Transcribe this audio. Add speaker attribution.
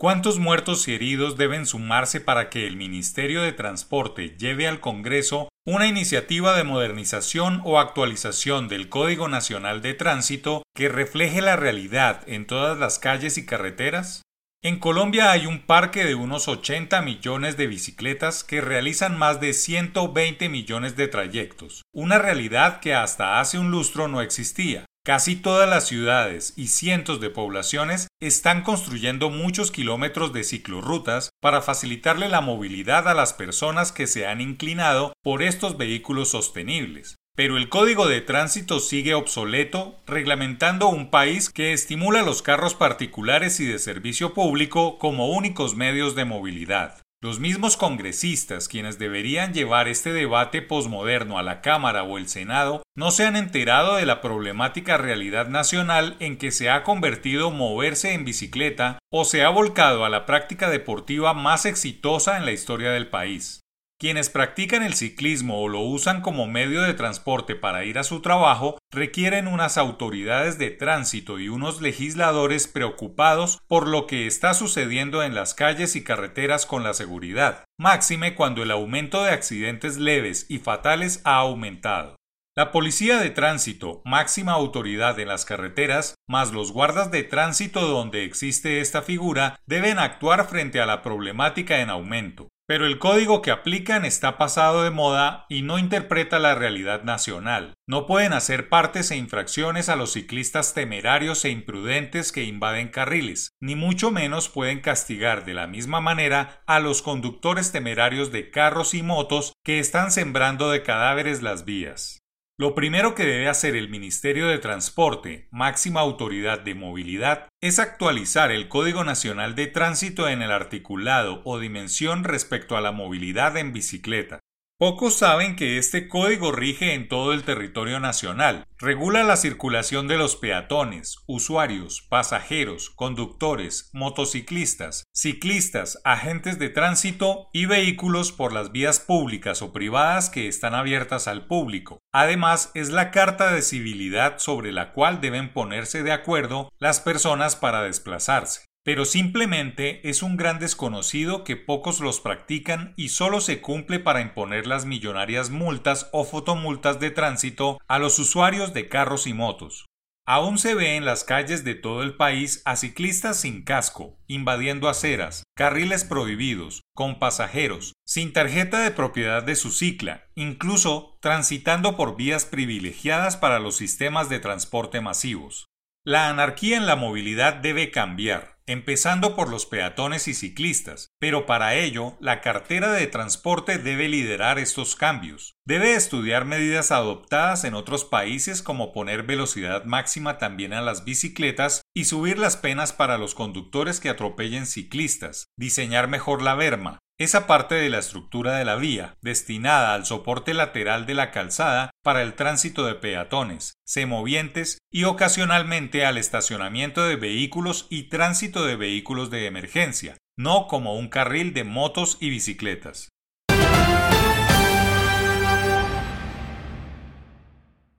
Speaker 1: ¿Cuántos muertos y heridos deben sumarse para que el Ministerio de Transporte lleve al Congreso una iniciativa de modernización o actualización del Código Nacional de Tránsito que refleje la realidad en todas las calles y carreteras? En Colombia hay un parque de unos 80 millones de bicicletas que realizan más de 120 millones de trayectos, una realidad que hasta hace un lustro no existía. Casi todas las ciudades y cientos de poblaciones están construyendo muchos kilómetros de ciclorrutas para facilitarle la movilidad a las personas que se han inclinado por estos vehículos sostenibles. Pero el código de tránsito sigue obsoleto, reglamentando un país que estimula los carros particulares y de servicio público como únicos medios de movilidad. Los mismos congresistas, quienes deberían llevar este debate posmoderno a la Cámara o el Senado, no se han enterado de la problemática realidad nacional en que se ha convertido moverse en bicicleta o se ha volcado a la práctica deportiva más exitosa en la historia del país. Quienes practican el ciclismo o lo usan como medio de transporte para ir a su trabajo requieren unas autoridades de tránsito y unos legisladores preocupados por lo que está sucediendo en las calles y carreteras con la seguridad, máxime cuando el aumento de accidentes leves y fatales ha aumentado. La policía de tránsito, máxima autoridad en las carreteras, más los guardas de tránsito donde existe esta figura, deben actuar frente a la problemática en aumento. Pero el código que aplican está pasado de moda y no interpreta la realidad nacional. No pueden hacer partes e infracciones a los ciclistas temerarios e imprudentes que invaden carriles, ni mucho menos pueden castigar de la misma manera a los conductores temerarios de carros y motos que están sembrando de cadáveres las vías. Lo primero que debe hacer el Ministerio de Transporte, máxima autoridad de movilidad, es actualizar el Código Nacional de Tránsito en el articulado o dimensión respecto a la movilidad en bicicleta. Pocos saben que este código rige en todo el territorio nacional. Regula la circulación de los peatones, usuarios, pasajeros, conductores, motociclistas, ciclistas, agentes de tránsito y vehículos por las vías públicas o privadas que están abiertas al público. Además, es la carta de civilidad sobre la cual deben ponerse de acuerdo las personas para desplazarse pero simplemente es un gran desconocido que pocos los practican y solo se cumple para imponer las millonarias multas o fotomultas de tránsito a los usuarios de carros y motos. Aún se ve en las calles de todo el país a ciclistas sin casco, invadiendo aceras, carriles prohibidos, con pasajeros, sin tarjeta de propiedad de su cicla, incluso transitando por vías privilegiadas para los sistemas de transporte masivos. La anarquía en la movilidad debe cambiar, empezando por los peatones y ciclistas, pero para ello la cartera de transporte debe liderar estos cambios. Debe estudiar medidas adoptadas en otros países como poner velocidad máxima también a las bicicletas y subir las penas para los conductores que atropellen ciclistas, diseñar mejor la berma, esa parte de la estructura de la vía, destinada al soporte lateral de la calzada para el tránsito de peatones, semovientes y ocasionalmente al estacionamiento de vehículos y tránsito de vehículos de emergencia, no como un carril de motos y bicicletas.